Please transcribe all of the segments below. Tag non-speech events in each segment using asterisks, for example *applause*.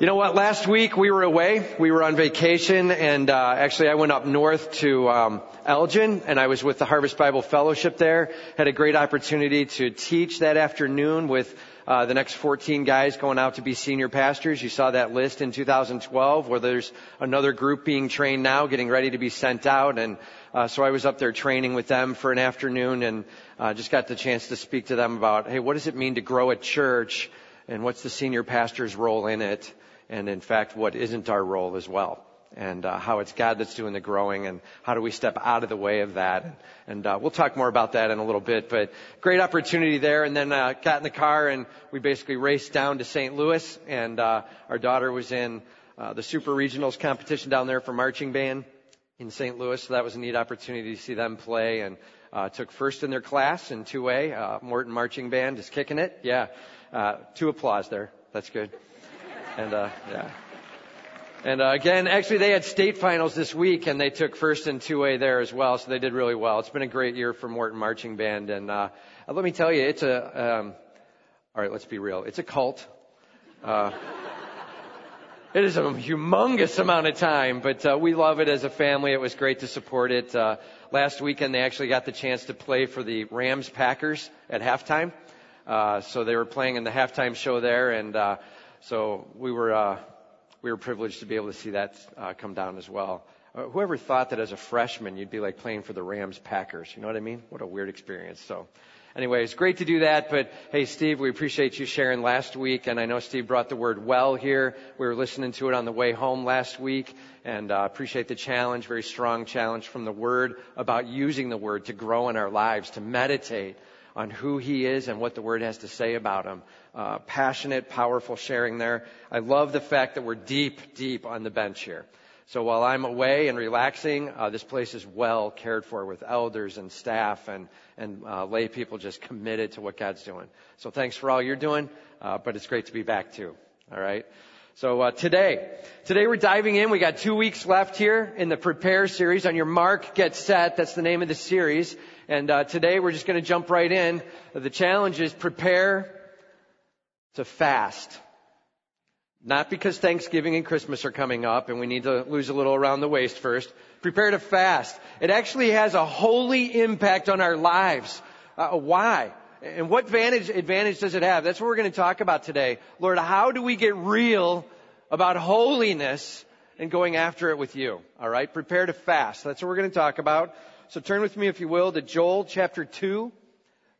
You know what? Last week we were away. We were on vacation, and uh, actually I went up north to um, Elgin, and I was with the Harvest Bible Fellowship there. Had a great opportunity to teach that afternoon with uh, the next 14 guys going out to be senior pastors. You saw that list in 2012, where there's another group being trained now, getting ready to be sent out, and uh, so I was up there training with them for an afternoon, and uh, just got the chance to speak to them about, hey, what does it mean to grow a church? and what's the senior pastor's role in it, and in fact, what isn't our role as well, and uh, how it's God that's doing the growing, and how do we step out of the way of that. And, uh, we'll talk more about that in a little bit, but great opportunity there. And then uh, got in the car and we basically raced down to St. Louis, and uh, our daughter was in uh, the Super Regionals competition down there for marching band in St. Louis, so that was a neat opportunity to see them play and. Uh, took first in their class in 2A, uh, Morton Marching Band is kicking it. Yeah. Uh, two applause there. That's good. And, uh, yeah. And uh, again, actually, they had state finals this week, and they took first and 2A there as well, so they did really well. It's been a great year for Morton Marching Band, and uh, let me tell you, it's a. Um, all right, let's be real. It's a cult. Uh, *laughs* it is a humongous amount of time, but uh, we love it as a family. It was great to support it. Uh, last weekend, they actually got the chance to play for the Rams Packers at halftime. Uh, so they were playing in the halftime show there, and uh, so we were uh, we were privileged to be able to see that uh, come down as well. Uh, whoever thought that as a freshman you'd be like playing for the Rams Packers? You know what I mean? What a weird experience. So. Anyway, it's great to do that, but hey, Steve, we appreciate you sharing last week, and I know Steve brought the word well here. We were listening to it on the way home last week, and uh, appreciate the challenge, very strong challenge from the word about using the word to grow in our lives, to meditate on who he is and what the word has to say about him. Uh, passionate, powerful sharing there. I love the fact that we're deep, deep on the bench here. So while I'm away and relaxing, uh, this place is well cared for with elders and staff and and uh, lay people just committed to what God's doing. So thanks for all you're doing, uh, but it's great to be back too. All right. So uh, today, today we're diving in. We got two weeks left here in the Prepare series. On your mark, get set. That's the name of the series. And uh, today we're just going to jump right in. The challenge is prepare to fast. Not because Thanksgiving and Christmas are coming up and we need to lose a little around the waist first. Prepare to fast. It actually has a holy impact on our lives. Uh, why? And what advantage, advantage does it have? That's what we're going to talk about today. Lord, how do we get real about holiness and going after it with you? All right? Prepare to fast. That's what we're going to talk about. So turn with me, if you will, to Joel chapter 2,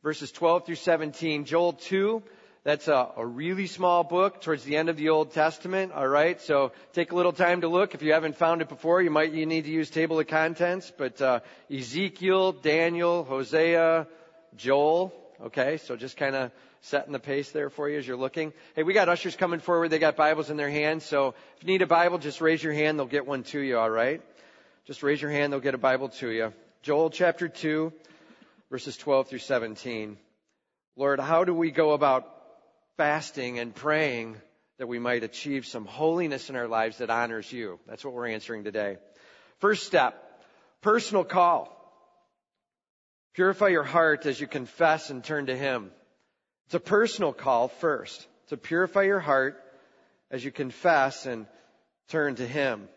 verses 12 through 17. Joel 2, that's a, a, really small book towards the end of the Old Testament. All right, so take a little time to look. If you haven't found it before, you might you need to use table of contents. But uh, Ezekiel, Daniel, Hosea, Joel. Okay, so just kind of setting the pace there for you as you're looking. Hey, we got ushers coming forward. They got Bibles in their hands. So if you need a Bible, just raise your hand. They'll get one to you. All right, just raise your hand. They'll get a Bible to you. Joel chapter 2, verses 12 through 17. Lord, how do we go about fasting and praying that we might achieve some holiness in our lives that honors you? That's what we're answering today. First step, personal call. Purify your heart as you confess and turn to Him. It's a personal call first to purify your heart as you confess and turn to Him.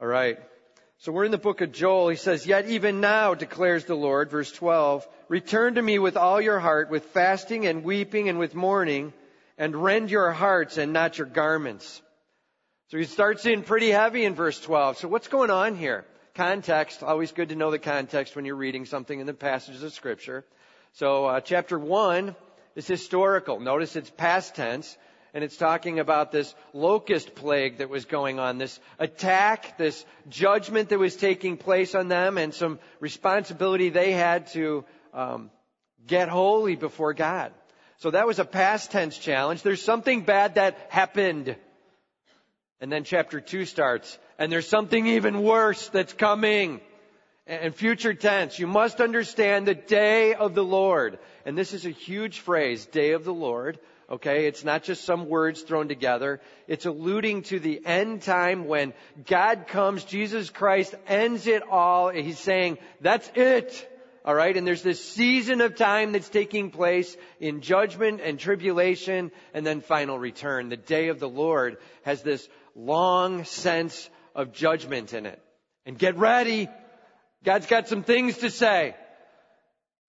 All right. So we're in the book of Joel. He says, Yet even now, declares the Lord, verse 12, return to me with all your heart, with fasting and weeping and with mourning, and rend your hearts and not your garments. So he starts in pretty heavy in verse 12. So what's going on here? Context, always good to know the context when you're reading something in the passages of scripture. So uh, chapter 1 is historical. Notice it's past tense and it's talking about this locust plague that was going on, this attack, this judgment that was taking place on them, and some responsibility they had to um, get holy before God. So that was a past tense challenge. There's something bad that happened. And then chapter 2 starts, and there's something even worse that's coming. And future tense, you must understand the day of the Lord. And this is a huge phrase, day of the Lord. Okay, it's not just some words thrown together. It's alluding to the end time when God comes, Jesus Christ ends it all. He's saying, that's it. Alright? And there's this season of time that's taking place in judgment and tribulation and then final return. The day of the Lord has this long sense of judgment in it. And get ready. God's got some things to say.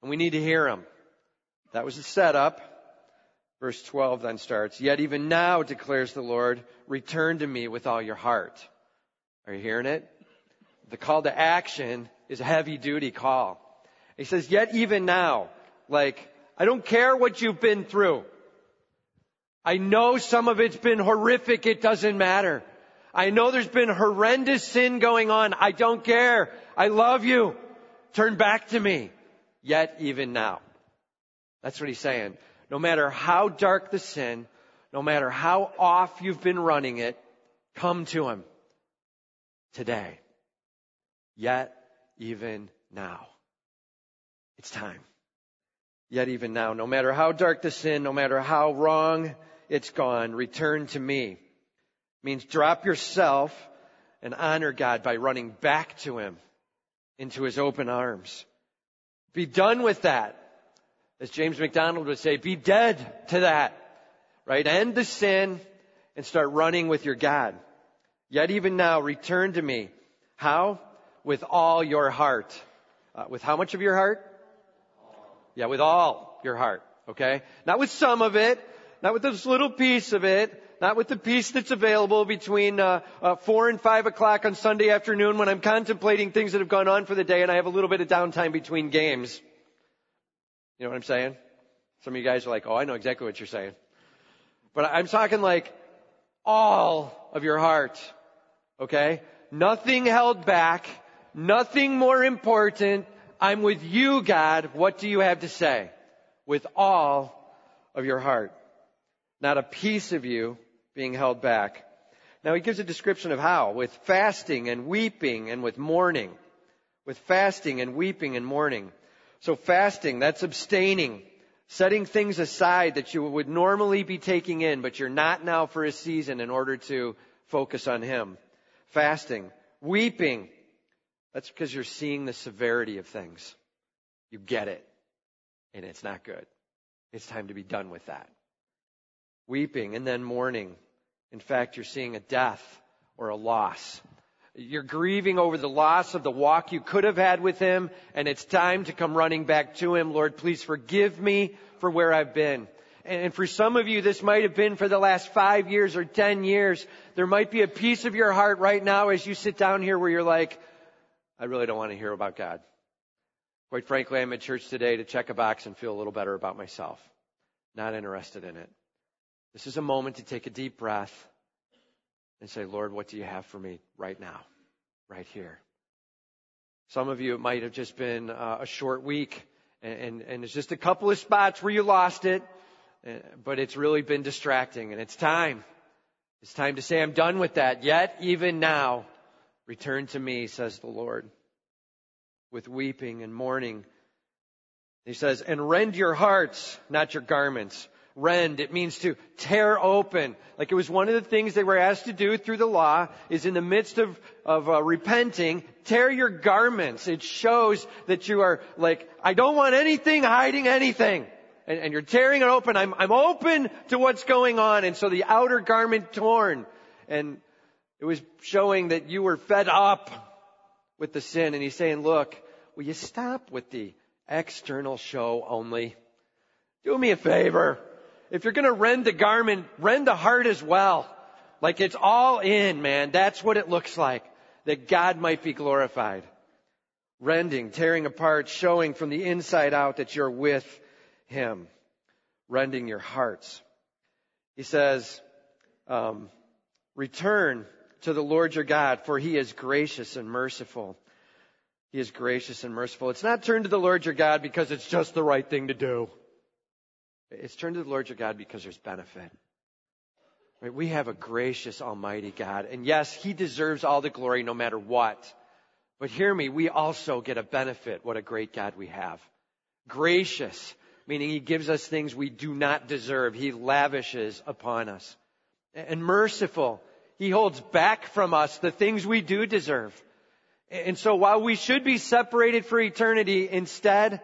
And we need to hear Him. That was the setup. Verse 12 then starts, Yet even now, declares the Lord, return to me with all your heart. Are you hearing it? The call to action is a heavy duty call. He says, yet even now, like, I don't care what you've been through. I know some of it's been horrific. It doesn't matter. I know there's been horrendous sin going on. I don't care. I love you. Turn back to me. Yet even now. That's what he's saying. No matter how dark the sin, no matter how off you've been running it, come to him today. Yet even now. It's time. Yet even now, no matter how dark the sin, no matter how wrong it's gone, return to me. It means drop yourself and honor God by running back to Him into His open arms. Be done with that. As James MacDonald would say, be dead to that. Right? End the sin and start running with your God. Yet even now, return to me. How? With all your heart. Uh, with how much of your heart? Yeah, with all your heart. Okay? Not with some of it, not with this little piece of it, not with the piece that's available between uh, uh, four and five o'clock on Sunday afternoon when I'm contemplating things that have gone on for the day and I have a little bit of downtime between games. You know what I'm saying? Some of you guys are like, "Oh, I know exactly what you're saying," but I'm talking like all of your heart. Okay? Nothing held back. Nothing more important I'm with you, God. What do you have to say? With all of your heart. Not a piece of you being held back. Now he gives a description of how. With fasting and weeping and with mourning. With fasting and weeping and mourning. So fasting, that's abstaining. Setting things aside that you would normally be taking in, but you're not now for a season in order to focus on Him. Fasting. Weeping. That's because you're seeing the severity of things. You get it. And it's not good. It's time to be done with that. Weeping and then mourning. In fact, you're seeing a death or a loss. You're grieving over the loss of the walk you could have had with Him, and it's time to come running back to Him. Lord, please forgive me for where I've been. And for some of you, this might have been for the last five years or ten years. There might be a piece of your heart right now as you sit down here where you're like, I really don't want to hear about God. Quite frankly, I'm at church today to check a box and feel a little better about myself. Not interested in it. This is a moment to take a deep breath and say, Lord, what do you have for me right now, right here? Some of you, it might have just been uh, a short week and, and, and it's just a couple of spots where you lost it, uh, but it's really been distracting and it's time. It's time to say, I'm done with that. Yet, even now, Return to me, says the Lord, with weeping and mourning. He says, and rend your hearts, not your garments. Rend, it means to tear open. Like it was one of the things they were asked to do through the law is in the midst of, of uh, repenting, tear your garments. It shows that you are like, I don't want anything hiding anything. And, and you're tearing it open. I'm, I'm open to what's going on. And so the outer garment torn. And it was showing that you were fed up with the sin. And he's saying, look, will you stop with the external show only? Do me a favor. If you're gonna rend the garment, rend the heart as well. Like it's all in, man. That's what it looks like. That God might be glorified. Rending, tearing apart, showing from the inside out that you're with Him. Rending your hearts. He says, um, return to the Lord your God, for he is gracious and merciful. He is gracious and merciful. It's not turn to the Lord your God because it's just the right thing to do. It's turn to the Lord your God because there's benefit. Right? We have a gracious, almighty God. And yes, he deserves all the glory no matter what. But hear me, we also get a benefit. What a great God we have. Gracious, meaning he gives us things we do not deserve. He lavishes upon us. And merciful, he holds back from us the things we do deserve. And so while we should be separated for eternity, instead,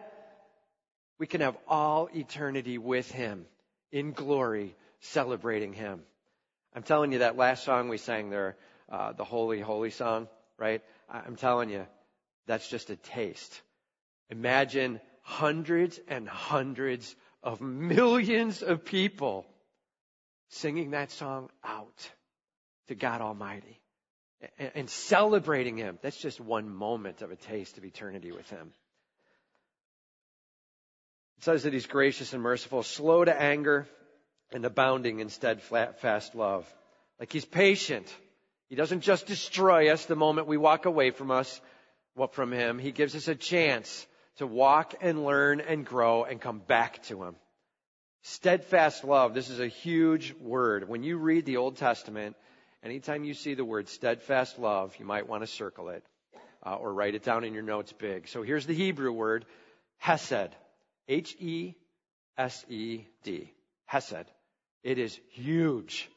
we can have all eternity with Him in glory, celebrating Him. I'm telling you that last song we sang there, uh, the Holy, Holy song, right? I'm telling you, that's just a taste. Imagine hundreds and hundreds of millions of people singing that song out to God Almighty and celebrating Him. That's just one moment of a taste of eternity with Him. Says that He's gracious and merciful, slow to anger, and abounding in steadfast love. Like He's patient. He doesn't just destroy us the moment we walk away from us, from Him. He gives us a chance to walk and learn and grow and come back to Him. Steadfast love. This is a huge word. When you read the Old Testament, anytime you see the word steadfast love, you might want to circle it uh, or write it down in your notes big. So here's the Hebrew word, hesed. H E S E D. Hesed. It is huge.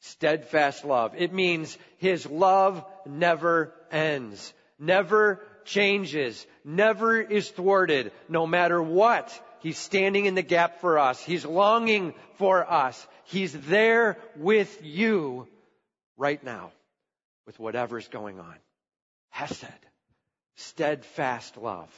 Steadfast love. It means his love never ends, never changes, never is thwarted, no matter what. He's standing in the gap for us. He's longing for us. He's there with you right now with whatever's going on. Hesed. Steadfast love.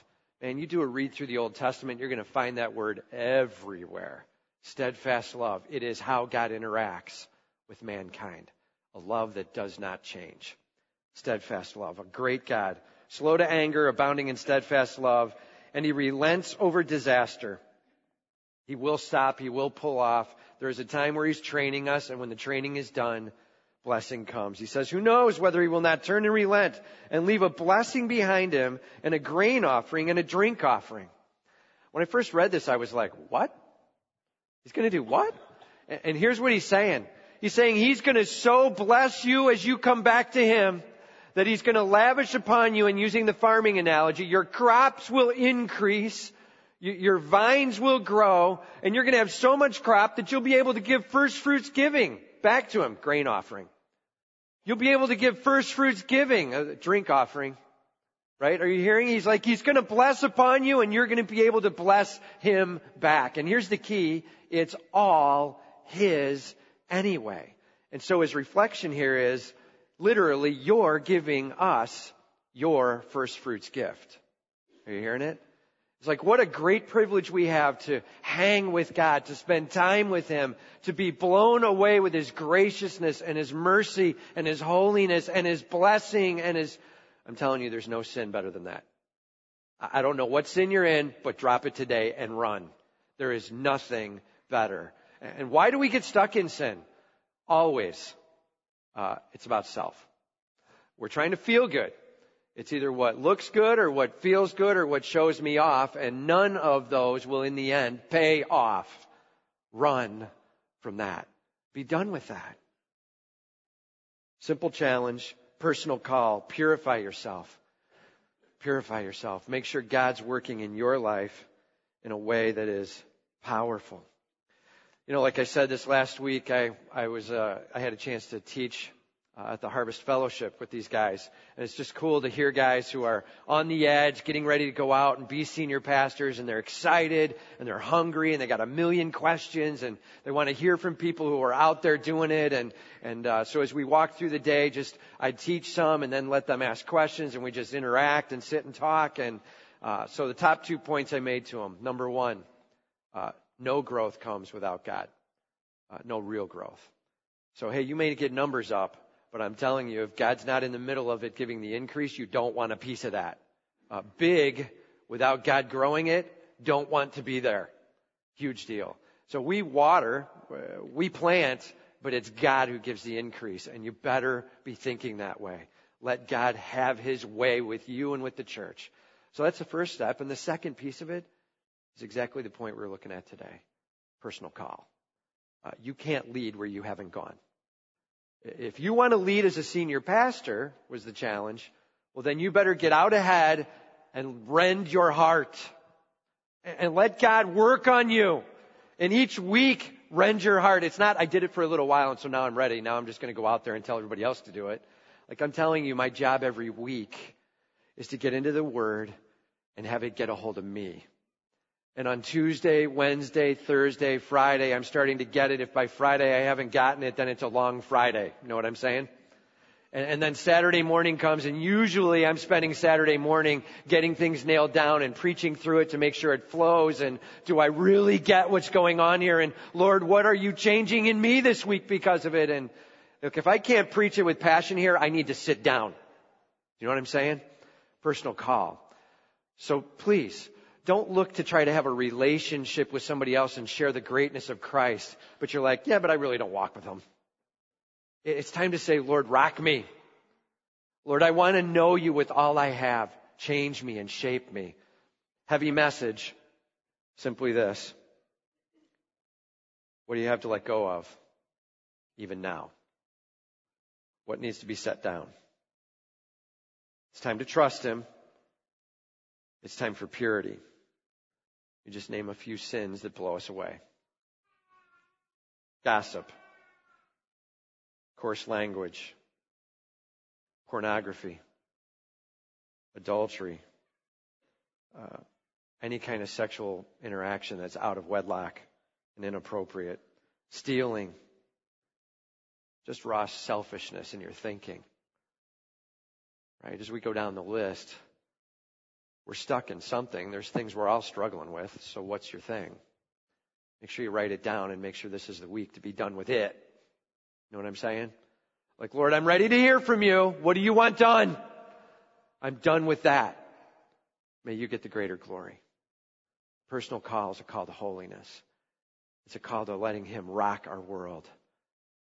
And you do a read through the Old Testament, you're going to find that word everywhere. Steadfast love. It is how God interacts with mankind. A love that does not change. Steadfast love. A great God. Slow to anger, abounding in steadfast love, and he relents over disaster. He will stop. He will pull off. There is a time where he's training us, and when the training is done, blessing comes. He says, who knows whether he will not turn and relent and leave a blessing behind him and a grain offering and a drink offering. When I first read this, I was like, what? He's going to do what? And here's what he's saying. He's saying he's going to so bless you as you come back to him that he's going to lavish upon you and using the farming analogy, your crops will increase, your vines will grow, and you're going to have so much crop that you'll be able to give first fruits giving back to him, grain offering. You'll be able to give first fruits giving, a drink offering. Right? Are you hearing? He's like, he's going to bless upon you and you're going to be able to bless him back. And here's the key. It's all his anyway. And so his reflection here is, literally, you're giving us your first fruits gift. Are you hearing it? It's like what a great privilege we have to hang with God, to spend time with Him, to be blown away with His graciousness and His mercy and His holiness and His blessing and His, I'm telling you, there's no sin better than that. I don't know what sin you're in, but drop it today and run. There is nothing better. And why do we get stuck in sin? Always. Uh, it's about self. We're trying to feel good. It's either what looks good or what feels good or what shows me off, and none of those will in the end pay off. Run from that. Be done with that. Simple challenge, personal call, purify yourself. Purify yourself. Make sure God's working in your life in a way that is powerful. You know, like I said this last week, I, I was, uh, I had a chance to teach uh, at the Harvest Fellowship with these guys. And it's just cool to hear guys who are on the edge, getting ready to go out and be senior pastors, and they're excited and they're hungry and they got a million questions and they want to hear from people who are out there doing it. And and uh, so as we walk through the day, just I teach some and then let them ask questions, and we just interact and sit and talk. And uh, so the top two points I made to them: number one, uh, no growth comes without God, uh, no real growth. So hey, you may get numbers up but I'm telling you, if God's not in the middle of it giving the increase, you don't want a piece of that. Uh, big, without God growing it, don't want to be there. Huge deal. So we water, uh, we plant, but it's God who gives the increase, and you better be thinking that way. Let God have His way with you and with the church. So that's the first step. And the second piece of it is exactly the point we're looking at today. Personal call. Uh, you can't lead where you haven't gone. If you want to lead as a senior pastor, was the challenge, well then you better get out ahead and rend your heart. And let God work on you. And each week, rend your heart. It's not, I did it for a little while and so now I'm ready. Now I'm just going to go out there and tell everybody else to do it. Like I'm telling you, my job every week is to get into the Word and have it get a hold of me. And on Tuesday, Wednesday, Thursday, Friday, I'm starting to get it. If by Friday I haven't gotten it, then it's a long Friday. You know what I'm saying? And, and, then Saturday morning comes and usually I'm spending Saturday morning getting things nailed down and preaching through it to make sure it flows. And do I really get what's going on here? And Lord, what are you changing in me this week because of it? And look, if I can't preach it with passion here, I need to sit down. You know what I'm saying? Personal call. So please, don't look to try to have a relationship with somebody else and share the greatness of Christ, but you're like, yeah, but I really don't walk with them. It's time to say, Lord, rock me. Lord, I want to know you with all I have. Change me and shape me. Heavy message. Simply this. What do you have to let go of? Even now. What needs to be set down? It's time to trust Him. It's time for purity. You just name a few sins that blow us away. Gossip. Coarse language. Pornography. Adultery. Uh, any kind of sexual interaction that's out of wedlock and inappropriate. Stealing. Just raw selfishness in your thinking. Right? As we go down the list, we're stuck in something. There's things we're all struggling with. So what's your thing? Make sure you write it down and make sure this is the week to be done with it. You know what I'm saying? Like, Lord, I'm ready to hear from you. What do you want done? I'm done with that. May you get the greater glory. Personal call is a call to holiness. It's a call to letting Him rock our world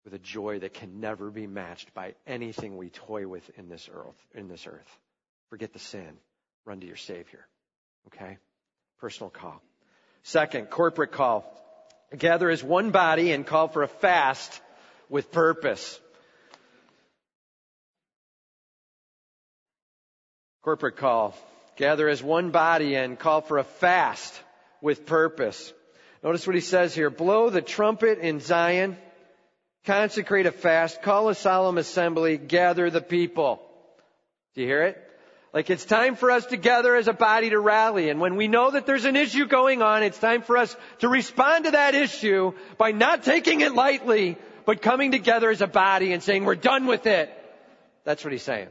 with a joy that can never be matched by anything we toy with in this earth, in this earth. Forget the sin run to your Savior. Okay? Personal call. Second, corporate call. Gather as one body and call for a fast with purpose. Corporate call. Gather as one body and call for a fast with purpose. Notice what he says here. Blow the trumpet in Zion. Consecrate a fast. Call a solemn assembly. Gather the people. Do you hear it? Like it's time for us together as a body to rally. And when we know that there's an issue going on, it's time for us to respond to that issue by not taking it lightly, but coming together as a body and saying, we're done with it. That's what he's saying.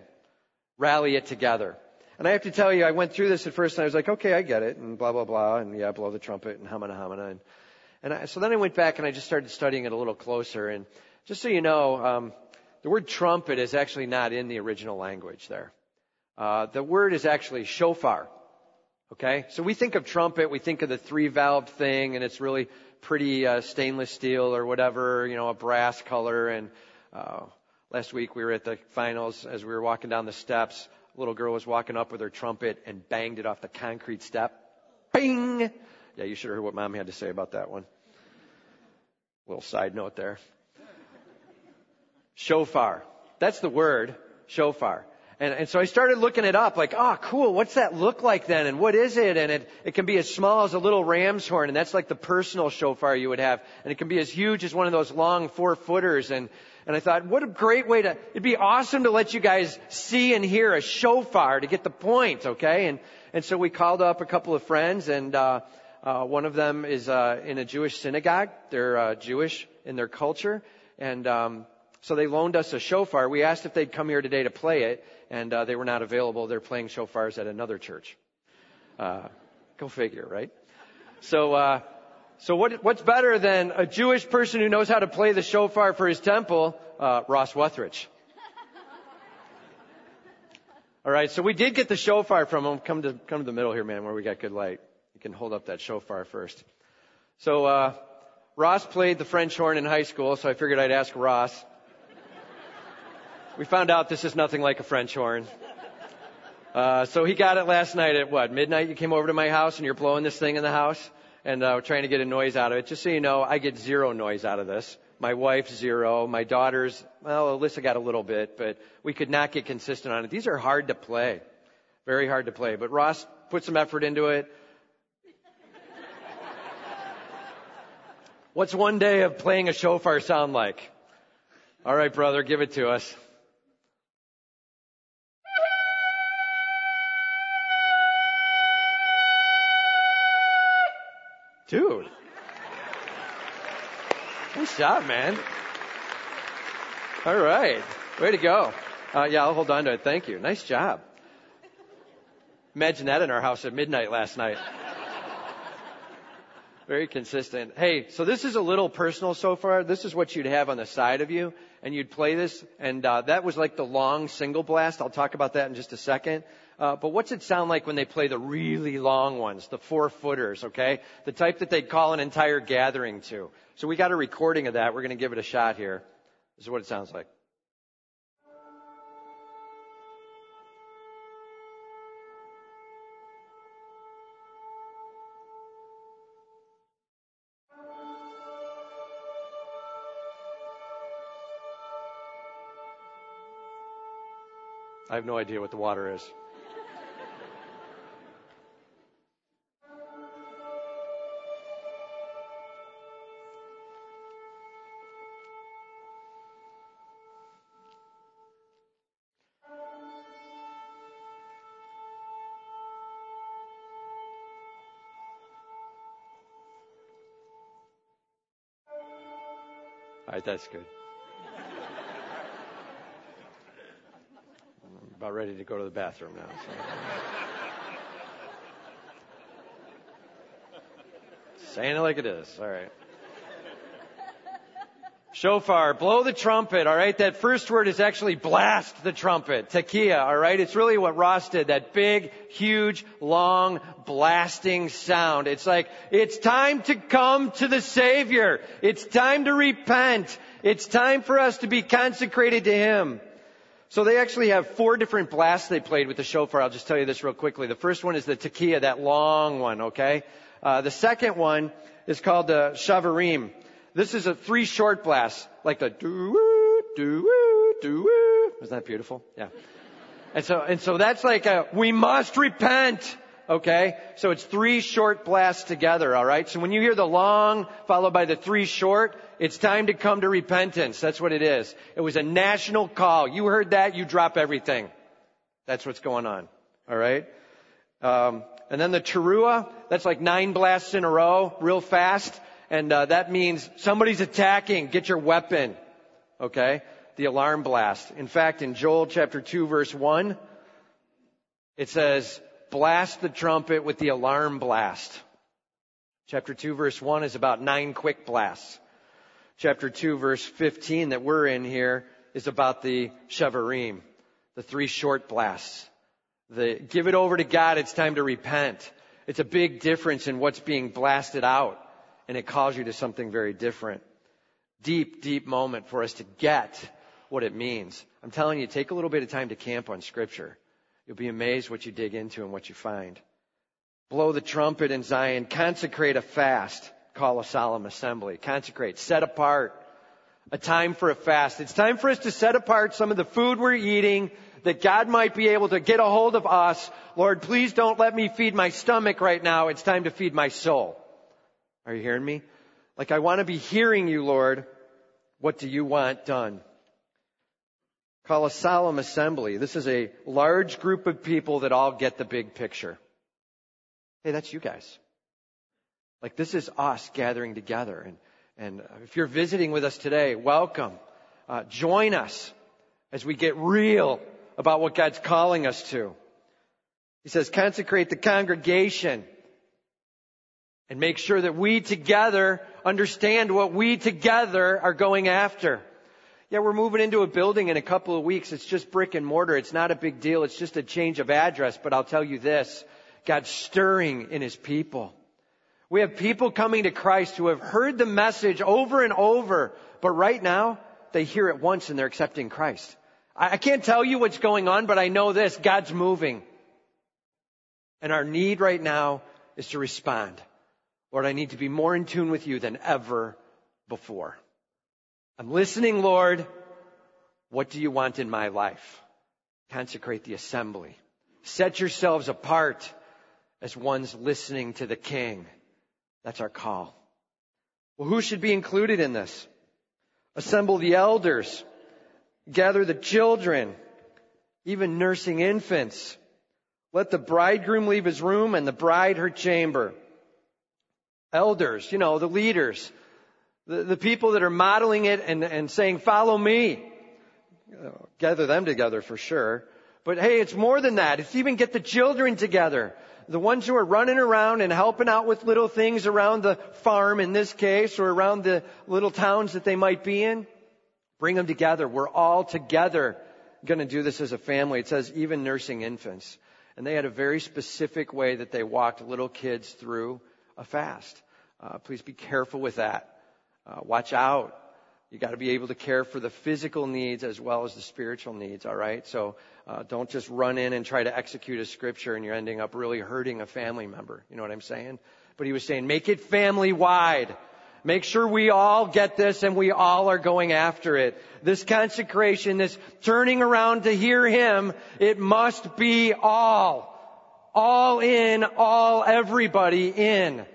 Rally it together. And I have to tell you, I went through this at first and I was like, okay, I get it, and blah, blah, blah, and yeah, blow the trumpet and hamana, hamana. And, and I, so then I went back and I just started studying it a little closer. And just so you know, um, the word trumpet is actually not in the original language there. Uh, the word is actually shofar. Okay, so we think of trumpet, we think of the three valve thing, and it's really pretty uh, stainless steel or whatever, you know, a brass color. And uh, last week we were at the finals as we were walking down the steps. A little girl was walking up with her trumpet and banged it off the concrete step. Bing! Yeah, you should have heard what mom had to say about that one. Little side note there. Shofar. That's the word, shofar. And, and so I started looking it up, like, oh, cool, what's that look like then? And what is it? And it, it can be as small as a little ram's horn, and that's like the personal shofar you would have. And it can be as huge as one of those long four footers. And, and I thought, what a great way to, it'd be awesome to let you guys see and hear a shofar to get the point, okay? And, and so we called up a couple of friends, and, uh, uh, one of them is uh, in a Jewish synagogue. They're uh, Jewish in their culture, and um, so they loaned us a shofar. We asked if they'd come here today to play it, and uh, they were not available. They're playing shofars at another church. Uh, go figure, right? So, uh, so what, what's better than a Jewish person who knows how to play the shofar for his temple? Uh, Ross Wuthridge. *laughs* All right, so we did get the shofar from him. Come to come to the middle here, man, where we got good light. You can hold up that shofar first. So uh, Ross played the French horn in high school, so I figured I'd ask Ross. We found out this is nothing like a French horn. Uh, so he got it last night at what, midnight? You came over to my house and you're blowing this thing in the house and uh, trying to get a noise out of it. Just so you know, I get zero noise out of this. My wife, zero. My daughters, well, Alyssa got a little bit, but we could not get consistent on it. These are hard to play. Very hard to play. But Ross put some effort into it. What's one day of playing a shofar sound like? All right, brother, give it to us. Dude. Nice job, man. All right. Way to go. Uh, yeah, I'll hold on to it. Thank you. Nice job. Imagine that in our house at midnight last night. Very consistent. Hey, so this is a little personal shofar. This is what you'd have on the side of you, and you'd play this, and uh, that was like the long single blast. I'll talk about that in just a second. Uh, but what's it sound like when they play the really long ones, the four footers, okay? The type that they'd call an entire gathering to. So we got a recording of that. We're going to give it a shot here. This is what it sounds like. I have no idea what the water is. Right, that's good. I'm about ready to go to the bathroom now. So. Saying it like it is. All right. Shofar, blow the trumpet, alright? That first word is actually blast the trumpet. Tekiah, alright? It's really what Ross did, that big, huge, long, blasting sound. It's like, it's time to come to the Savior. It's time to repent. It's time for us to be consecrated to Him. So they actually have four different blasts they played with the shofar. I'll just tell you this real quickly. The first one is the tekiah, that long one, okay? Uh, the second one is called the shevarim. This is a three short blasts, like the do do do Isn't that beautiful? Yeah. And so, and so that's like a, we must repent. Okay? So it's three short blasts together, alright? So when you hear the long followed by the three short, it's time to come to repentance. That's what it is. It was a national call. You heard that, you drop everything. That's what's going on. Alright? Um, and then the teruah, that's like nine blasts in a row, real fast and uh, that means somebody's attacking. Get your weapon. Okay, the alarm blast. In fact, in Joel chapter two, verse one, it says, "Blast the trumpet with the alarm blast." Chapter 2 verse 1 is about nine quick blasts. Chapter 2 verse 15 that we're in here is about the Shevarim, the three short blasts. The give it over to God, it's time to repent. It's a big difference in what's being blasted out and it calls you to something very different. Deep, deep moment for us to get what it means. I'm telling you, take a little bit of time to camp on scripture. You'll be amazed what you dig into and what you find. Blow the trumpet in Zion. Consecrate a fast. Call a solemn assembly. Consecrate. Set apart. A time for a fast. It's time for us to set apart some of the food we're eating that God might be able to get a hold of us. Lord, please don't let me feed my stomach right now. It's time to feed my soul. Are you hearing me? Like, I want to be hearing you, Lord. What do you want done? Call a solemn assembly. This is a large group of people that all get the big picture. Hey, that's you guys. Like, this is us gathering together. And, and if you're visiting with us today, welcome. Uh, join us as we get real about what God's calling us to. He says, consecrate the congregation and make sure that we together understand what we together are going after. Yeah, we're moving into a building in a couple of weeks. It's just brick and mortar. It's not a big deal. It's just a change of address. But I'll tell you this, God's stirring in His people. We have people coming to Christ who have heard the message over and over, but right now, they hear it once and they're accepting Christ. I can't tell you what's going on, but I know this, God's moving. And our need right now is to respond. Lord, I need to be more in tune with you than ever before. I'm listening, Lord. What do you want in my life? Consecrate the assembly. Set yourselves apart as ones listening to the King. That's our call. Well, who should be included in this? Assemble the elders. Gather the children. Even nursing infants. Let the bridegroom leave his room and the bride her chamber. Elders, you know, the leaders, the, the people that are modeling it and, and saying, follow me. Gather them together for sure. But hey, it's more than that. It's even get the children together. The ones who are running around and helping out with little things around the farm in this case or around the little towns that they might be in. Bring them together. We're all together going to do this as a family. It says even nursing infants. And they had a very specific way that they walked little kids through a fast. Uh, please be careful with that. Uh, watch out. You got to be able to care for the physical needs as well as the spiritual needs. All right. So uh, don't just run in and try to execute a scripture and you're ending up really hurting a family member. You know what I'm saying? But he was saying, make it family wide. Make sure we all get this and we all are going after it. This consecration, this turning around to hear Him, it must be all. All in, all everybody in.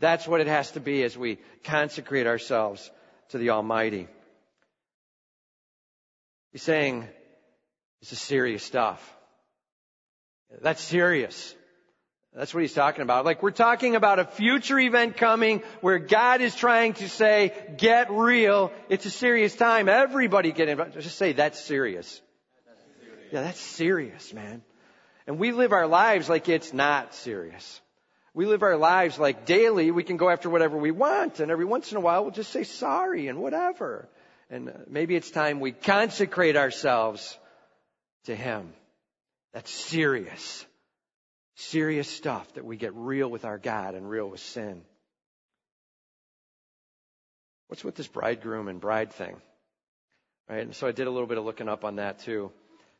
That's what it has to be as we consecrate ourselves to the Almighty. He's saying, this is serious stuff. That's serious. That's what he's talking about. Like we're talking about a future event coming where God is trying to say, get real. It's a serious time. Everybody get involved. Just say, that's serious. Yeah, that's serious, man. And we live our lives like it's not serious. We live our lives like daily we can go after whatever we want and every once in a while we'll just say sorry and whatever. And uh, maybe it's time we consecrate ourselves to Him. That's serious. Serious stuff that we get real with our God and real with sin. What's with this bridegroom and bride thing? Right? And so I did a little bit of looking up on that too.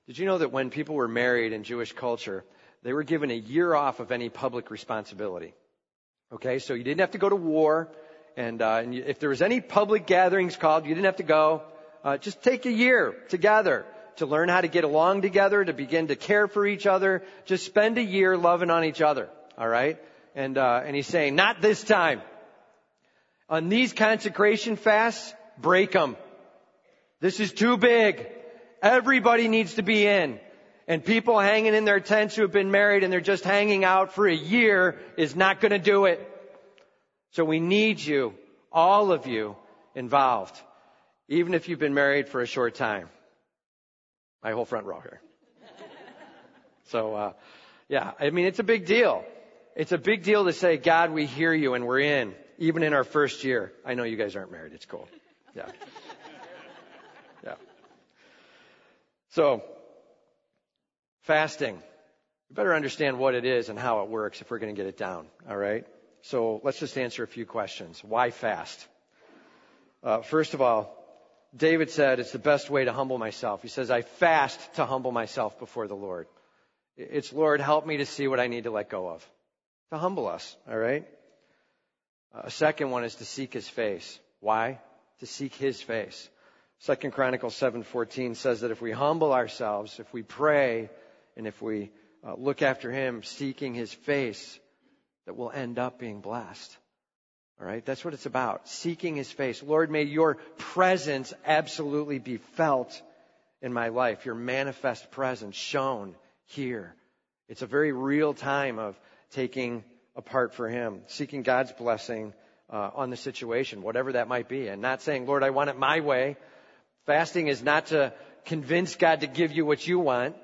Did you know that when people were married in Jewish culture, they were given a year off of any public responsibility. Okay, so you didn't have to go to war, and, uh, and if there was any public gatherings called, you didn't have to go. Uh, just take a year together to learn how to get along together, to begin to care for each other. Just spend a year loving on each other. All right, and uh, and he's saying, not this time. On these consecration fasts, break them. This is too big. Everybody needs to be in. And people hanging in their tents who have been married and they're just hanging out for a year is not going to do it. So we need you, all of you, involved, even if you've been married for a short time. My whole front row here. so, uh, yeah, I mean, it's a big deal. It's a big deal to say, God, we hear you and we're in, even in our first year. I know you guys aren't married. It's cool. Yeah. Yeah. So, Fasting. We better understand what it is and how it works if we're going to get it down. All right. So let's just answer a few questions. Why fast? Uh, first of all, David said it's the best way to humble myself. He says, I fast to humble myself before the Lord. It's, Lord, help me to see what I need to let go of. To humble us. All right. Uh, a second one is to seek his face. Why? To seek his face. Second Chronicles 7:14 says that if we humble ourselves, if we pray, and if we uh, look after Him, seeking His face, that we'll end up being blessed. All right, that's what it's about. Seeking His face. Lord, may Your presence absolutely be felt in my life. Your manifest presence shown here. It's a very real time of taking apart for Him, seeking God's blessing uh, on the situation, whatever that might be, and not saying, Lord, I want it my way. Fasting is not to convince God to give you what you want.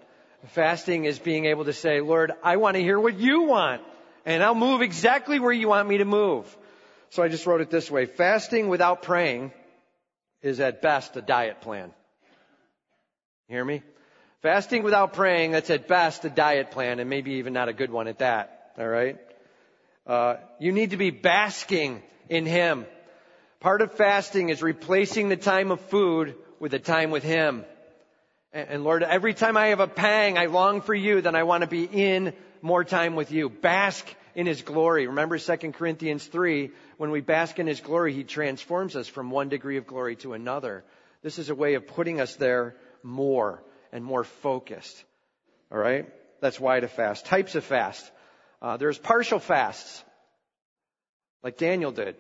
Fasting is being able to say, Lord, I want to hear what you want, and I'll move exactly where you want me to move. So I just wrote it this way. Fasting without praying is at best a diet plan. You hear me? Fasting without praying, that's at best a diet plan, and maybe even not a good one at that. All right? Uh, you need to be basking in Him. Part of fasting is replacing the time of food with the time with Him. And Lord, every time I have a pang, I long for you, then I want to be in more time with you. Bask in his glory. Remember 2 Corinthians 3, when we bask in his glory, he transforms us from one degree of glory to another. This is a way of putting us there more and more focused. All right? That's why to fast. Types of fast. Uh, there's partial fasts, like Daniel did.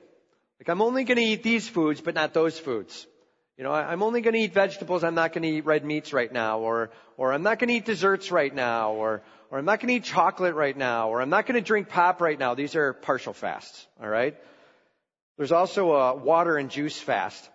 Like, I'm only going to eat these foods, but not those foods. You know, I'm only going to eat vegetables. I'm not going to eat red meats right now, or or I'm not going to eat desserts right now, or or I'm not going to eat chocolate right now, or I'm not going to drink pop right now. These are partial fasts. All right. There's also a water and juice fast.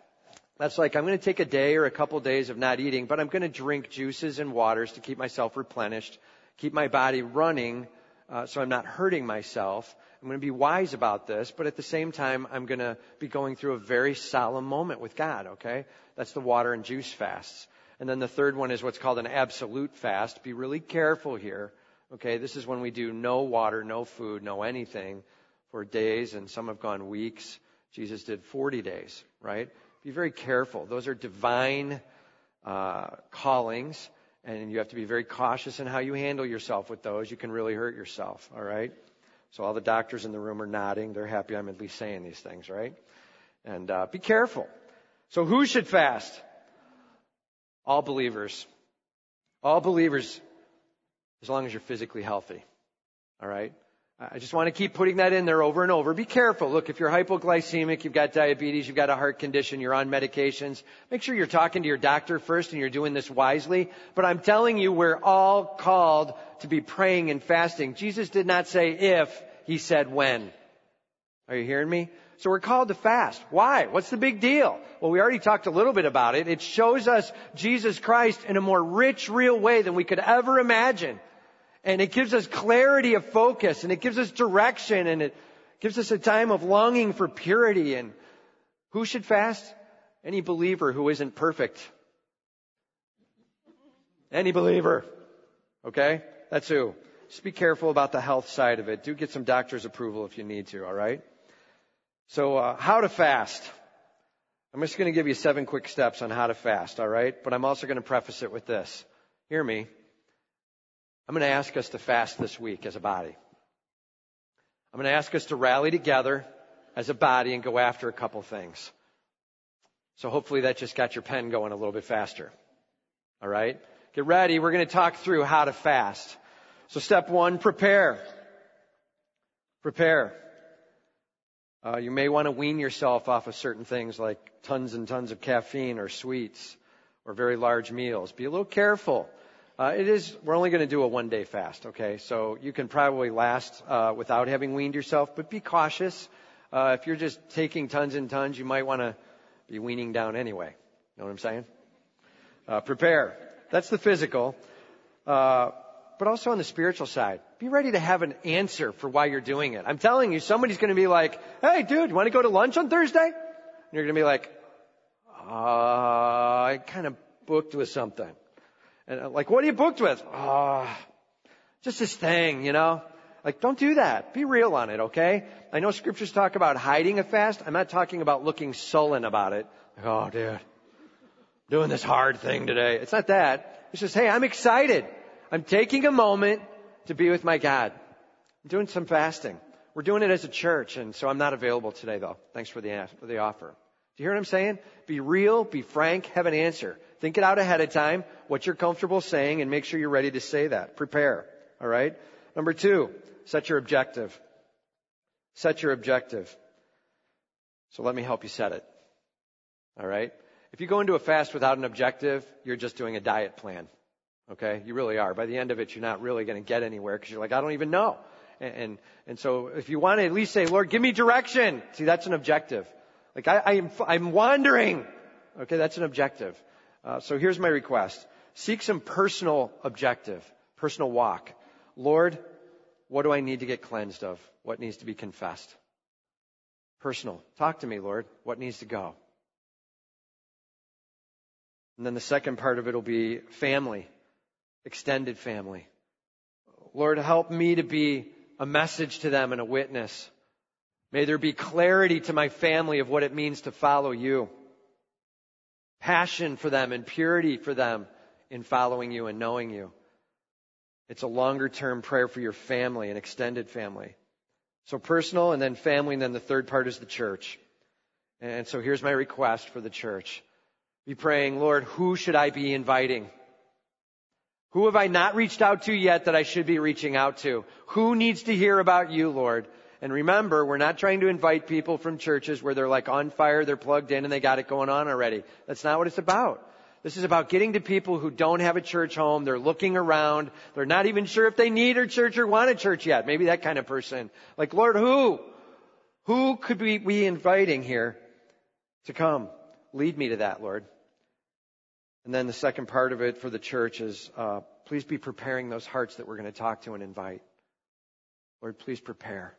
That's like I'm going to take a day or a couple of days of not eating, but I'm going to drink juices and waters to keep myself replenished, keep my body running uh, so I'm not hurting myself. I'm going to be wise about this, but at the same time, I'm going to be going through a very solemn moment with God, okay? That's the water and juice fasts. And then the third one is what's called an absolute fast. Be really careful here, okay? This is when we do no water, no food, no anything for days, and some have gone weeks. Jesus did 40 days, right? Be very careful. Those are divine uh, callings, and you have to be very cautious in how you handle yourself with those. You can really hurt yourself, all right? So all the doctors in the room are nodding. They're happy I'm at least saying these things, right? And uh, be careful. So who should fast? All believers. All believers, as long as you're physically healthy. All right? I just want to keep putting that in there over and over. Be careful. Look, if you're hypoglycemic, you've got diabetes, you've got a heart condition, you're on medications, make sure you're talking to your doctor first and you're doing this wisely. But I'm telling you, we're all called to be praying and fasting. Jesus did not say if, he said when. Are you hearing me? So we're called to fast. Why? What's the big deal? Well, we already talked a little bit about it. It shows us Jesus Christ in a more rich, real way than we could ever imagine. And it gives us clarity of focus and it gives us direction and it gives us a time of longing for purity. And who should fast? Any believer who isn't perfect. Any believer. Okay? That's who. Just be careful about the health side of it. Do get some doctor's approval if you need to, alright? So, uh, how to fast. I'm just going to give you seven quick steps on how to fast, alright? But I'm also going to preface it with this. Hear me. I'm going to ask us to fast this week as a body. I'm going to ask us to rally together as a body and go after a couple things. So hopefully that just got your pen going a little bit faster. All right? Get ready. We're going to talk through how to fast. So step one, prepare. Prepare. Uh, you may want to wean yourself off of certain things like tons and tons of caffeine or sweets or very large meals. Be a little careful. Uh, it is, we're only going to do a one day fast, okay? So you can probably last uh, without having weaned yourself, but be cautious. Uh, if you're just taking tons and tons, you might want to be weaning down anyway. Know what I'm saying? Uh, prepare. That's the physical. Uh, but also on the spiritual side, be ready to have an answer for why you're doing it. I'm telling you, somebody's going to be like, hey, dude, you want to go to lunch on Thursday? And you're going to be like, uh, I kind of booked with something. And like, what are you booked with? Ah, oh, just this thing, you know? Like, don't do that. Be real on it, okay? I know scriptures talk about hiding a fast. I'm not talking about looking sullen about it. Like, oh, dude, doing this hard thing today. It's not that. It's just, hey, I'm excited. I'm taking a moment to be with my God. I'm doing some fasting. We're doing it as a church, and so I'm not available today, though. Thanks for the offer. Do you hear what I'm saying? Be real, be frank, have an answer. Think it out ahead of time, what you're comfortable saying, and make sure you're ready to say that. Prepare. All right? Number two, set your objective. Set your objective. So let me help you set it. All right? If you go into a fast without an objective, you're just doing a diet plan. Okay? You really are. By the end of it, you're not really going to get anywhere because you're like, I don't even know. And, and, and, so if you want to at least say, Lord, give me direction. See, that's an objective. Like I, I am, I'm wandering. Okay, that's an objective. Uh, so here's my request. Seek some personal objective, personal walk. Lord, what do I need to get cleansed of? What needs to be confessed? Personal. Talk to me, Lord. What needs to go? And then the second part of it will be family, extended family. Lord, help me to be a message to them and a witness. May there be clarity to my family of what it means to follow you passion for them and purity for them in following you and knowing you. It's a longer term prayer for your family, an extended family. So personal and then family, and then the third part is the church. And so here's my request for the church. Be praying, Lord, who should I be inviting? Who have I not reached out to yet that I should be reaching out to? Who needs to hear about you, Lord? And remember, we're not trying to invite people from churches where they're like on fire, they're plugged in and they got it going on already. That's not what it's about. This is about getting to people who don't have a church home. They're looking around. They're not even sure if they need a church or want a church yet. Maybe that kind of person. Like, Lord, who? Who could we be inviting here to come? Lead me to that, Lord. And then the second part of it for the church is uh, please be preparing those hearts that we're going to talk to and invite. Lord, please prepare.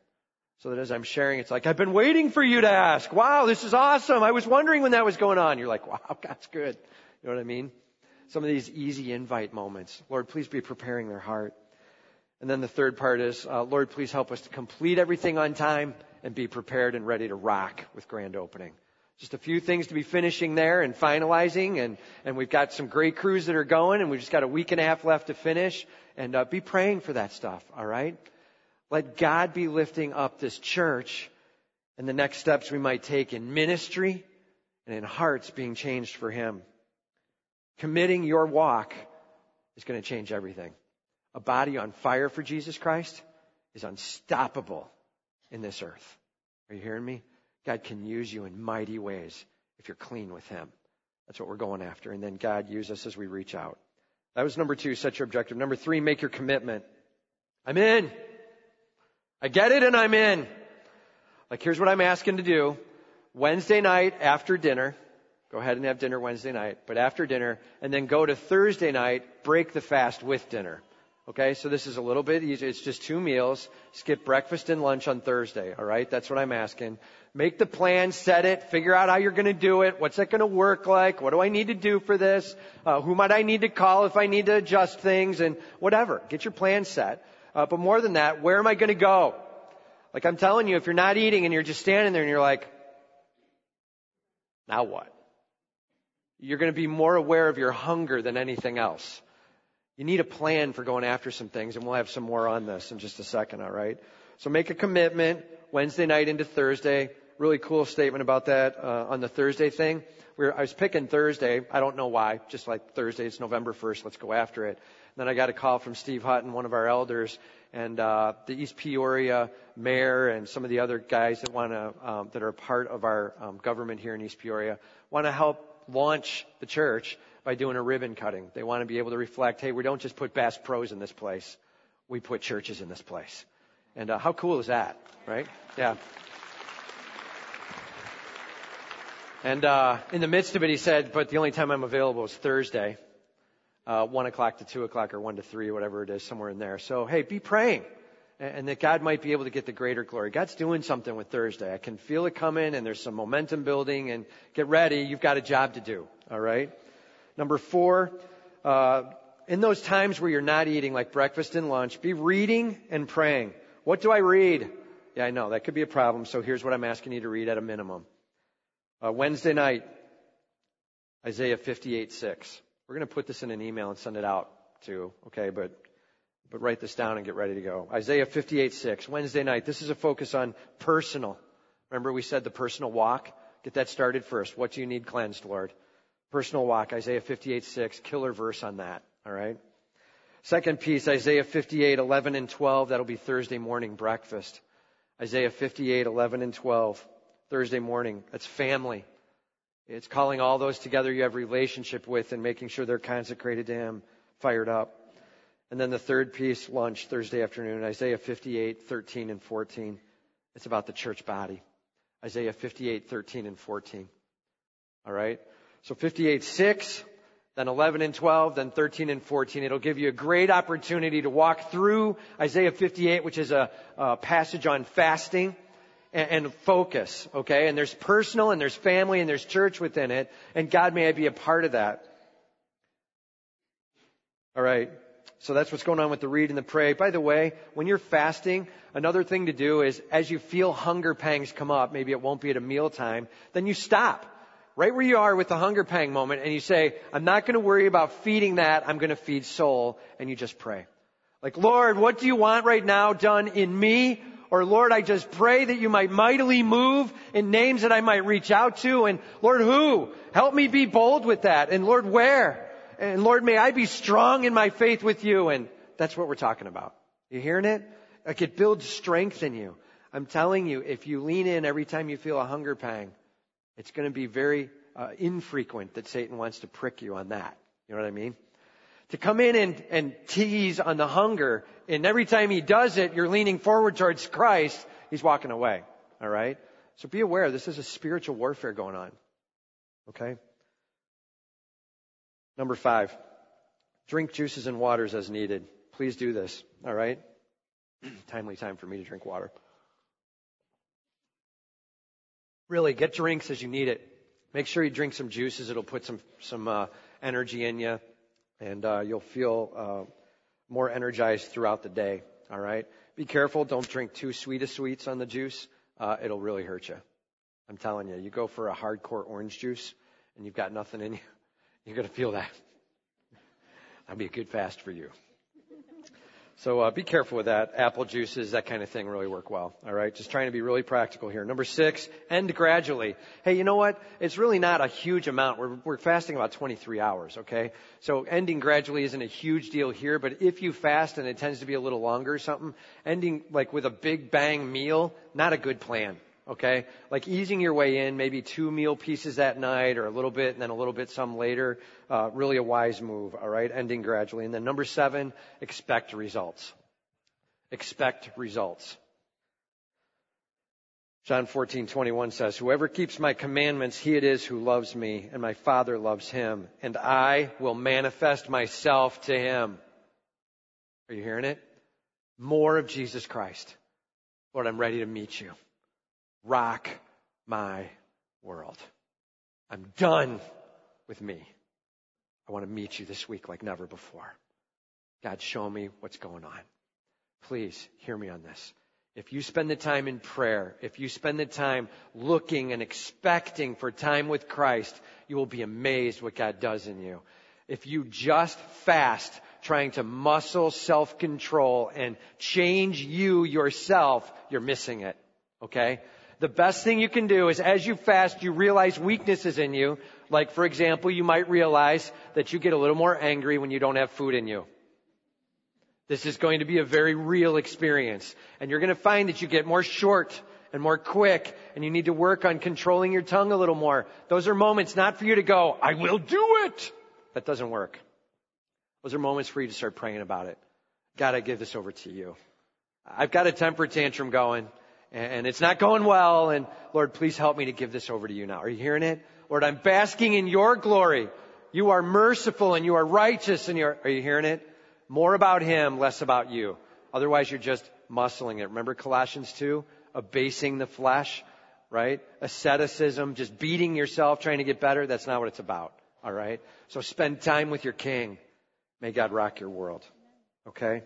So that as I'm sharing, it's like, I've been waiting for you to ask. Wow, this is awesome. I was wondering when that was going on. You're like, wow, *laughs* God's good. You know what I mean? Some of these easy invite moments. Lord, please be preparing their heart. And then the third part is, uh, Lord, please help us to complete everything on time and be prepared and ready to rock with grand opening. Just a few things to be finishing there and finalizing, and, and we've got some great crews that are going, and we've just got a week and a half left to finish. And uh, be praying for that stuff, all right? Let God be lifting up this church and the next steps we might take in ministry and in hearts being changed for Him. Committing your walk is going to change everything. A body on fire for Jesus Christ is unstoppable in this earth. Are you hearing me? God can use you in mighty ways if you're clean with Him. That's what we're going after. And then God use us as we reach out. That was number two, set your objective. Number three, make your commitment. I'm in. I get it and I'm in. Like here's what I'm asking to do. Wednesday night after dinner, go ahead and have dinner Wednesday night, but after dinner, and then go to Thursday night, break the fast with dinner. Okay, so this is a little bit easier. It's just two meals. Skip breakfast and lunch on Thursday. All right, that's what I'm asking. Make the plan, set it, figure out how you're going to do it. What's it going to work like? What do I need to do for this? Uh, who might I need to call if I need to adjust things and whatever. Get your plan set. Uh, but more than that, where am I going to go? Like I'm telling you, if you're not eating and you're just standing there and you're like, now what? You're going to be more aware of your hunger than anything else. You need a plan for going after some things, and we'll have some more on this in just a second, all right? So make a commitment Wednesday night into Thursday. Really cool statement about that uh, on the Thursday thing. We're, I was picking Thursday. I don't know why. Just like Thursday, it's November 1st. Let's go after it. Then I got a call from Steve Hutton, one of our elders, and uh, the East Peoria mayor and some of the other guys that want to um, that are part of our um, government here in East Peoria want to help launch the church by doing a ribbon cutting. They want to be able to reflect, hey, we don't just put Bass Pros in this place, we put churches in this place. And uh, how cool is that, right? Yeah. And uh, in the midst of it, he said, but the only time I'm available is Thursday uh, 1 o'clock to 2 o'clock or 1 to 3, whatever it is, somewhere in there. So, hey, be praying. And that God might be able to get the greater glory. God's doing something with Thursday. I can feel it coming and there's some momentum building and get ready. You've got a job to do. All right. Number four, uh, in those times where you're not eating like breakfast and lunch, be reading and praying. What do I read? Yeah, I know that could be a problem. So here's what I'm asking you to read at a minimum. Uh, Wednesday night, Isaiah 58, 6. We're going to put this in an email and send it out too, okay? But, but write this down and get ready to go. Isaiah 58, 6. Wednesday night. This is a focus on personal. Remember we said the personal walk? Get that started first. What do you need cleansed, Lord? Personal walk, Isaiah 58, 6. Killer verse on that, alright? Second piece, Isaiah 58, 11 and 12. That'll be Thursday morning breakfast. Isaiah 58, 11 and 12. Thursday morning. That's family. It's calling all those together you have relationship with and making sure they're consecrated to Him, fired up. And then the third piece, lunch, Thursday afternoon, Isaiah 58, 13 and 14. It's about the church body. Isaiah 58, 13 and 14. All right? So 58, 6, then 11 and 12, then 13 and 14. It'll give you a great opportunity to walk through Isaiah 58, which is a, a passage on fasting and, and focus, okay? And there's personal and there's family and there's church within it, and God may I be a part of that. All right. So that's what's going on with the read and the pray. By the way, when you're fasting, another thing to do is as you feel hunger pangs come up, maybe it won't be at a meal time, then you stop right where you are with the hunger pang moment and you say, I'm not going to worry about feeding that. I'm going to feed soul. And you just pray. Like, Lord, what do you want right now done in me or Lord, I just pray that you might mightily move in names that I might reach out to. And Lord, who? Help me be bold with that. And Lord, where? And Lord, may I be strong in my faith with you. And that's what we're talking about. You hearing it? Like it builds strength in you. I'm telling you, if you lean in every time you feel a hunger pang, it's going to be very uh, infrequent that Satan wants to prick you on that. You know what I mean? To come in and, and tease on the hunger. And every time he does it, you're leaning forward towards Christ. He's walking away. All right? So be aware, this is a spiritual warfare going on. Okay? Number five, drink juices and waters as needed. Please do this. All right? *clears throat* Timely time for me to drink water. Really, get drinks as you need it. Make sure you drink some juices. It'll put some some uh, energy in you, and uh, you'll feel uh, more energized throughout the day. All right. Be careful. Don't drink too sweet of sweets on the juice. Uh, it'll really hurt you. I'm telling you. You go for a hardcore orange juice, and you've got nothing in you. *laughs* You're gonna feel that. That'd be a good fast for you. So uh, be careful with that. Apple juices, that kind of thing really work well. All right, just trying to be really practical here. Number six, end gradually. Hey, you know what? It's really not a huge amount. We're, we're fasting about 23 hours. Okay, so ending gradually isn't a huge deal here. But if you fast and it tends to be a little longer or something, ending like with a big bang meal, not a good plan okay? Like easing your way in, maybe two meal pieces that night or a little bit and then a little bit some later. Uh, really a wise move, all right? Ending gradually. And then number seven, expect results. Expect results. John 14, 21 says, Whoever keeps my commandments, he it is who loves me, and my Father loves him, and I will manifest myself to him. Are you hearing it? More of Jesus Christ. Lord, I'm ready to meet you rock my world. I'm done with me. I want to meet you this week like never before. God, show me what's going on. Please hear me on this. If you spend the time in prayer, if you spend the time looking and expecting for time with Christ, you will be amazed what God does in you. If you just fast, trying to muscle self-control and change you yourself, you're missing it. Okay? The best thing you can do is as you fast, you realize weaknesses in you. Like, for example, you might realize that you get a little more angry when you don't have food in you. This is going to be a very real experience. And you're going to find that you get more short and more quick and you need to work on controlling your tongue a little more. Those are moments not for you to go, I will do it. That doesn't work. Those are moments for you to start praying about it. God, I give this over to you. I've got a temper tantrum going and it's not going well. And Lord, please help me to give this over to you now. Are you hearing it? Lord, I'm basking in your glory. You are merciful and you are righteous and you're, are you hearing it? More about him, less about you. Otherwise you're just muscling it. Remember Colossians 2? Abasing the flesh, right? Asceticism, just beating yourself, trying to get better. That's not what it's about. Alright? So spend time with your king. May God rock your world. Okay?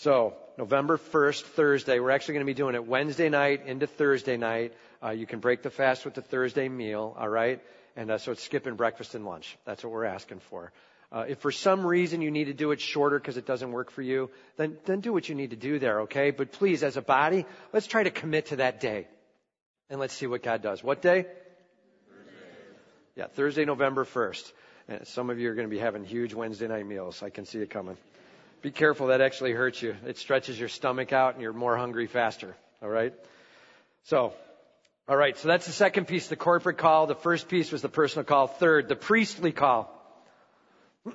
So, November 1st, Thursday, we're actually going to be doing it Wednesday night into Thursday night. Uh, you can break the fast with the Thursday meal, all right? And uh, so it's skipping breakfast and lunch. That's what we're asking for. Uh, if for some reason you need to do it shorter because it doesn't work for you, then, then do what you need to do there, okay? But please, as a body, let's try to commit to that day. And let's see what God does. What day? Thursday. Yeah, Thursday, November 1st. And some of you are going to be having huge Wednesday night meals. I can see it coming. Be careful, that actually hurts you. It stretches your stomach out and you're more hungry faster. All right? So, all right, so that's the second piece, the corporate call. The first piece was the personal call. Third, the priestly call.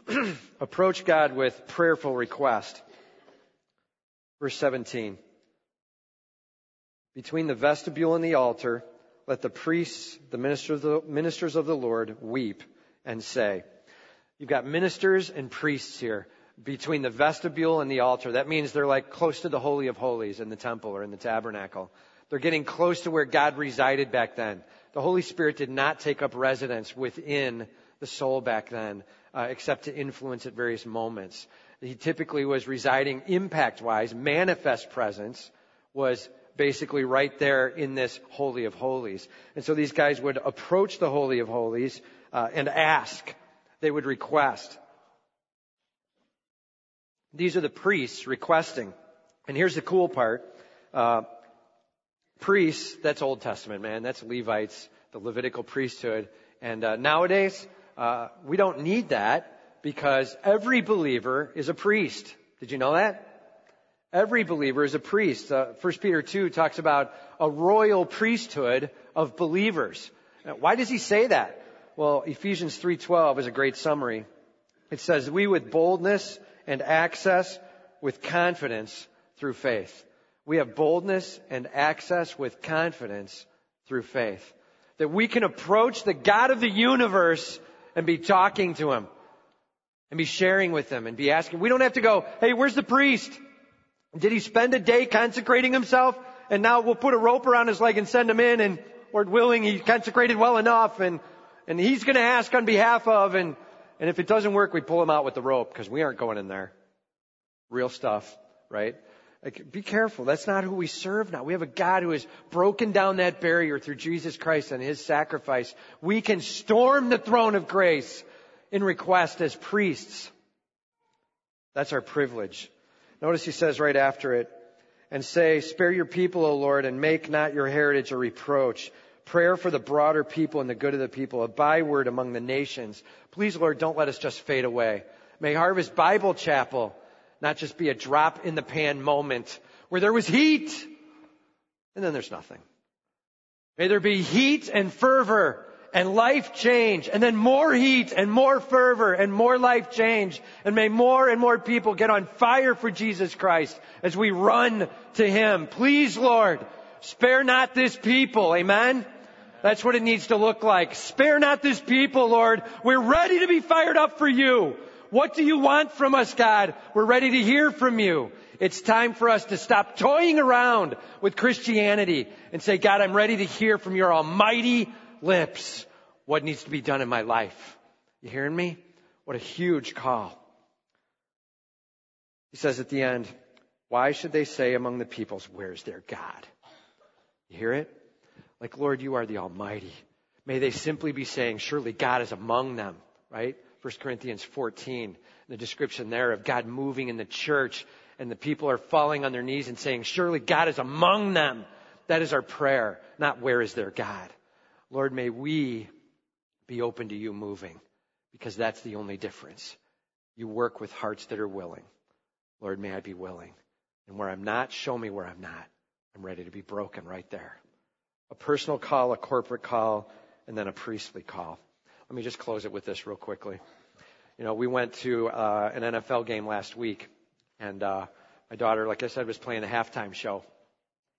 *clears throat* Approach God with prayerful request. Verse 17. Between the vestibule and the altar, let the priests, the ministers of the, ministers of the Lord, weep and say. You've got ministers and priests here between the vestibule and the altar. That means they're like close to the Holy of Holies in the temple or in the tabernacle. They're getting close to where God resided back then. The Holy Spirit did not take up residence within the soul back then, uh, except to influence at various moments. He typically was residing impact wise, manifest presence was basically right there in this Holy of Holies. And so these guys would approach the Holy of Holies uh, and ask. They would request. These are the priests requesting. And here's the cool part. Uh, priests, that's Old Testament, man. That's Levites, the Levitical priesthood. And uh, nowadays, uh, we don't need that because every believer is a priest. Did you know that? Every believer is a priest. Uh, 1 Peter 2 talks about a royal priesthood of believers. Now, why does he say that? Well, Ephesians 3.12 is a great summary. It says, we with boldness and access with confidence through faith. We have boldness and access with confidence through faith. That we can approach the God of the universe and be talking to Him and be sharing with Him and be asking. We don't have to go, hey, where's the priest? Did he spend a day consecrating himself? And now we'll put a rope around his leg and send him in and Lord willing, he consecrated well enough and, and he's going to ask on behalf of and, and if it doesn't work, we pull him out with the rope because we aren't going in there. Real stuff, right? Like, be careful. That's not who we serve now. We have a God who has broken down that barrier through Jesus Christ and His sacrifice. We can storm the throne of grace in request as priests. That's our privilege. Notice he says right after it, and say, spare your people, O Lord, and make not your heritage a reproach. Prayer for the broader people and the good of the people, a byword among the nations. Please, Lord, don't let us just fade away. May Harvest Bible Chapel not just be a drop in the pan moment where there was heat and then there's nothing. May there be heat and fervor and life change and then more heat and more fervor and more life change and may more and more people get on fire for Jesus Christ as we run to Him. Please Lord, spare not this people. Amen. That's what it needs to look like. Spare not this people, Lord. We're ready to be fired up for you. What do you want from us, God? We're ready to hear from you. It's time for us to stop toying around with Christianity and say, God, I'm ready to hear from your almighty lips what needs to be done in my life. You hearing me? What a huge call. He says at the end, why should they say among the peoples, where's their God? You hear it? Like, Lord, you are the Almighty. May they simply be saying, surely God is among them, right? 1 Corinthians 14, the description there of God moving in the church and the people are falling on their knees and saying, surely God is among them. That is our prayer, not where is their God. Lord, may we be open to you moving because that's the only difference. You work with hearts that are willing. Lord, may I be willing. And where I'm not, show me where I'm not. I'm ready to be broken right there. A personal call, a corporate call, and then a priestly call. Let me just close it with this real quickly. You know, we went to uh, an NFL game last week, and uh, my daughter, like I said, was playing the halftime show.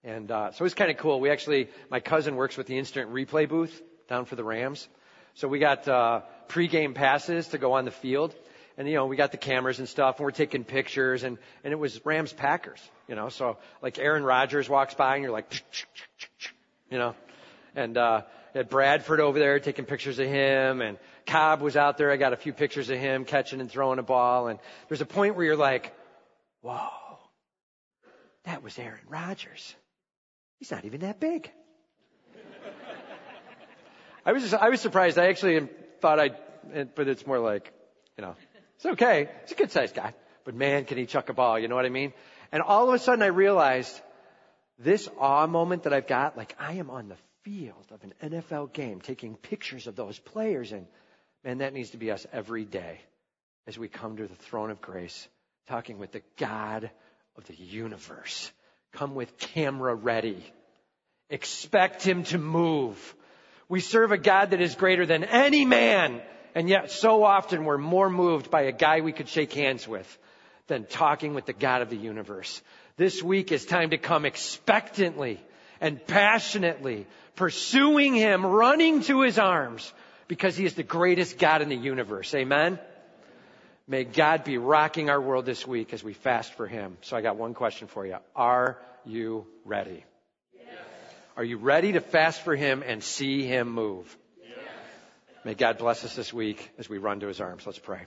And uh, so it was kind of cool. We actually, my cousin works with the instant replay booth down for the Rams. So we got uh, pregame passes to go on the field. And, you know, we got the cameras and stuff, and we're taking pictures, and, and it was Rams Packers, you know. So, like, Aaron Rodgers walks by, and you're like, you know. And, uh, had Bradford over there taking pictures of him, and Cobb was out there. I got a few pictures of him catching and throwing a ball. And there's a point where you're like, whoa, that was Aaron Rodgers. He's not even that big. *laughs* I was just, I was surprised. I actually thought I, but it's more like, you know, it's okay. He's a good sized guy, but man, can he chuck a ball? You know what I mean? And all of a sudden I realized this awe moment that I've got, like I am on the field of an NFL game taking pictures of those players and man, that needs to be us every day as we come to the throne of grace, talking with the God of the universe. Come with camera ready. Expect him to move. We serve a God that is greater than any man, and yet so often we're more moved by a guy we could shake hands with than talking with the God of the universe. This week is time to come expectantly and passionately, pursuing Him, running to His arms, because He is the greatest God in the universe. Amen? May God be rocking our world this week as we fast for Him. So I got one question for you. Are you ready? Are you ready to fast for Him and see Him move? May God bless us this week as we run to His arms. Let's pray.